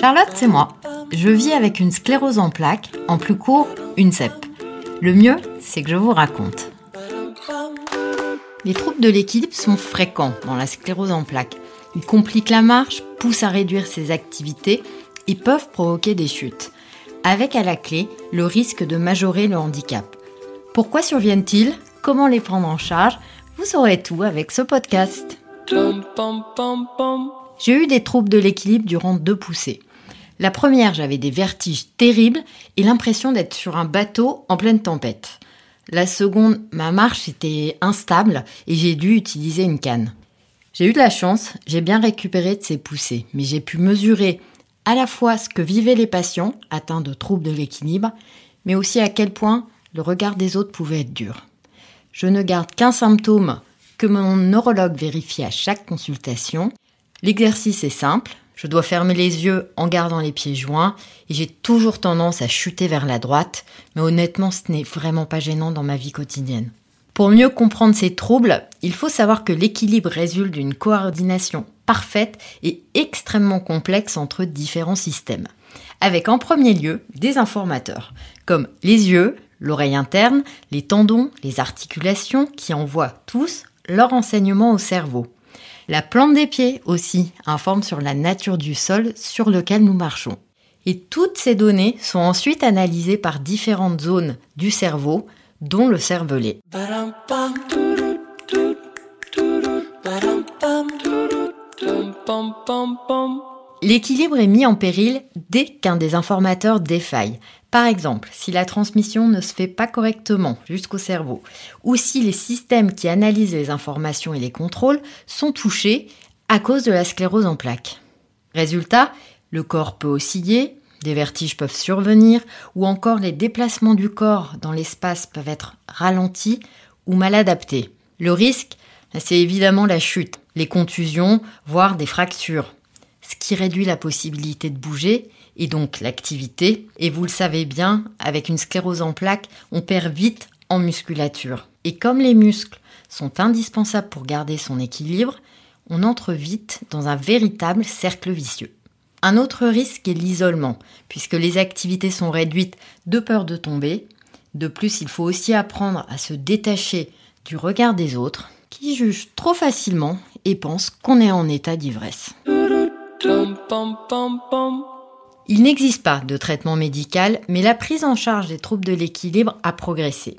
Charlotte, c'est moi. Je vis avec une sclérose en plaques, en plus court, une CEP. Le mieux, c'est que je vous raconte. Les troubles de l'équilibre sont fréquents dans la sclérose en plaques. Ils compliquent la marche, poussent à réduire ses activités et peuvent provoquer des chutes. Avec à la clé le risque de majorer le handicap. Pourquoi surviennent-ils? Comment les prendre en charge? Vous saurez tout avec ce podcast. J'ai eu des troubles de l'équilibre durant deux poussées. La première, j'avais des vertiges terribles et l'impression d'être sur un bateau en pleine tempête. La seconde, ma marche était instable et j'ai dû utiliser une canne. J'ai eu de la chance, j'ai bien récupéré de ces poussées, mais j'ai pu mesurer à la fois ce que vivaient les patients atteints de troubles de l'équilibre, mais aussi à quel point le regard des autres pouvait être dur. Je ne garde qu'un symptôme que mon neurologue vérifie à chaque consultation. L'exercice est simple, je dois fermer les yeux en gardant les pieds joints et j'ai toujours tendance à chuter vers la droite, mais honnêtement ce n'est vraiment pas gênant dans ma vie quotidienne. Pour mieux comprendre ces troubles, il faut savoir que l'équilibre résulte d'une coordination parfaite et extrêmement complexe entre différents systèmes. Avec en premier lieu des informateurs, comme les yeux, l'oreille interne, les tendons, les articulations qui envoient tous leur enseignement au cerveau. La plante des pieds aussi informe sur la nature du sol sur lequel nous marchons. Et toutes ces données sont ensuite analysées par différentes zones du cerveau, dont le cervelet. L'équilibre est mis en péril dès qu'un des informateurs défaille. Par exemple, si la transmission ne se fait pas correctement jusqu'au cerveau, ou si les systèmes qui analysent les informations et les contrôles sont touchés à cause de la sclérose en plaques. Résultat, le corps peut osciller, des vertiges peuvent survenir, ou encore les déplacements du corps dans l'espace peuvent être ralentis ou mal adaptés. Le risque, c'est évidemment la chute, les contusions, voire des fractures, ce qui réduit la possibilité de bouger et donc l'activité. Et vous le savez bien, avec une sclérose en plaques, on perd vite en musculature. Et comme les muscles sont indispensables pour garder son équilibre, on entre vite dans un véritable cercle vicieux. Un autre risque est l'isolement, puisque les activités sont réduites de peur de tomber. De plus, il faut aussi apprendre à se détacher du regard des autres, qui jugent trop facilement et pensent qu'on est en état d'ivresse. Il n'existe pas de traitement médical, mais la prise en charge des troubles de l'équilibre a progressé.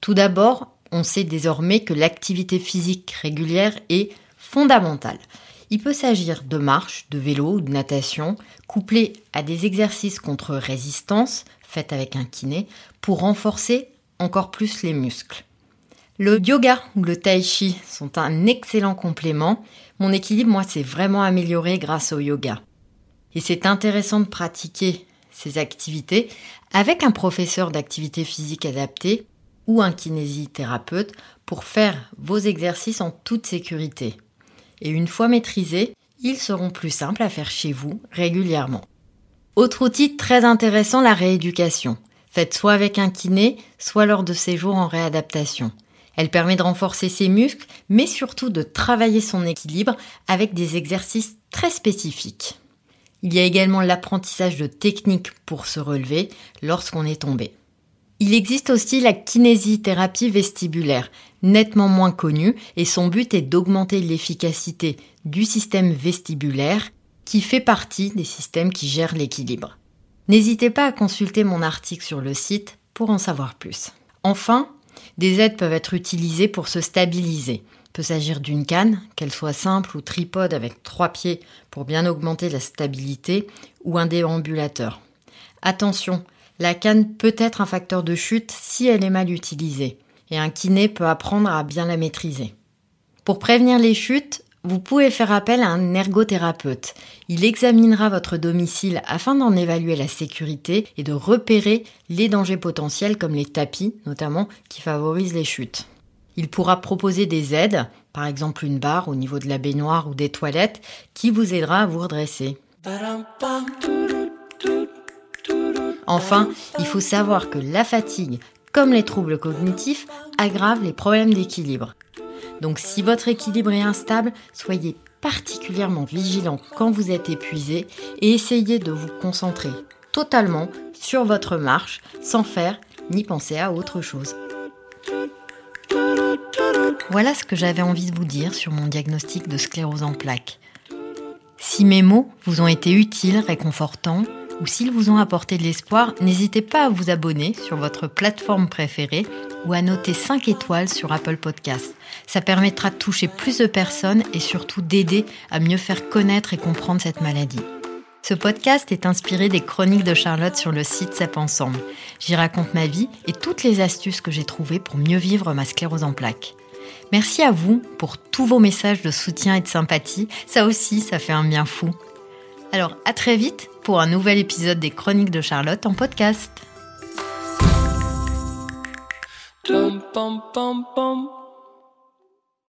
Tout d'abord, on sait désormais que l'activité physique régulière est fondamentale. Il peut s'agir de marche, de vélo ou de natation, couplés à des exercices contre résistance, faits avec un kiné, pour renforcer encore plus les muscles. Le yoga ou le tai chi sont un excellent complément. Mon équilibre, moi, s'est vraiment amélioré grâce au yoga. Et c'est intéressant de pratiquer ces activités avec un professeur d'activité physique adaptée ou un kinésithérapeute pour faire vos exercices en toute sécurité. Et une fois maîtrisés, ils seront plus simples à faire chez vous régulièrement. Autre outil très intéressant, la rééducation. Faites soit avec un kiné, soit lors de séjours en réadaptation. Elle permet de renforcer ses muscles, mais surtout de travailler son équilibre avec des exercices très spécifiques. Il y a également l'apprentissage de techniques pour se relever lorsqu'on est tombé. Il existe aussi la kinésithérapie vestibulaire, nettement moins connue, et son but est d'augmenter l'efficacité du système vestibulaire qui fait partie des systèmes qui gèrent l'équilibre. N'hésitez pas à consulter mon article sur le site pour en savoir plus. Enfin, des aides peuvent être utilisées pour se stabiliser peut s'agir d'une canne, qu'elle soit simple ou tripode avec trois pieds pour bien augmenter la stabilité, ou un déambulateur. Attention, la canne peut être un facteur de chute si elle est mal utilisée, et un kiné peut apprendre à bien la maîtriser. Pour prévenir les chutes, vous pouvez faire appel à un ergothérapeute. Il examinera votre domicile afin d'en évaluer la sécurité et de repérer les dangers potentiels comme les tapis notamment qui favorisent les chutes. Il pourra proposer des aides, par exemple une barre au niveau de la baignoire ou des toilettes, qui vous aidera à vous redresser. Enfin, il faut savoir que la fatigue, comme les troubles cognitifs, aggravent les problèmes d'équilibre. Donc si votre équilibre est instable, soyez particulièrement vigilant quand vous êtes épuisé et essayez de vous concentrer totalement sur votre marche sans faire ni penser à autre chose. Voilà ce que j'avais envie de vous dire sur mon diagnostic de sclérose en plaques. Si mes mots vous ont été utiles, réconfortants, ou s'ils vous ont apporté de l'espoir, n'hésitez pas à vous abonner sur votre plateforme préférée ou à noter 5 étoiles sur Apple Podcasts. Ça permettra de toucher plus de personnes et surtout d'aider à mieux faire connaître et comprendre cette maladie. Ce podcast est inspiré des chroniques de Charlotte sur le site CEP Ensemble. J'y raconte ma vie et toutes les astuces que j'ai trouvées pour mieux vivre ma sclérose en plaques. Merci à vous pour tous vos messages de soutien et de sympathie. Ça aussi, ça fait un bien fou. Alors à très vite pour un nouvel épisode des Chroniques de Charlotte en podcast.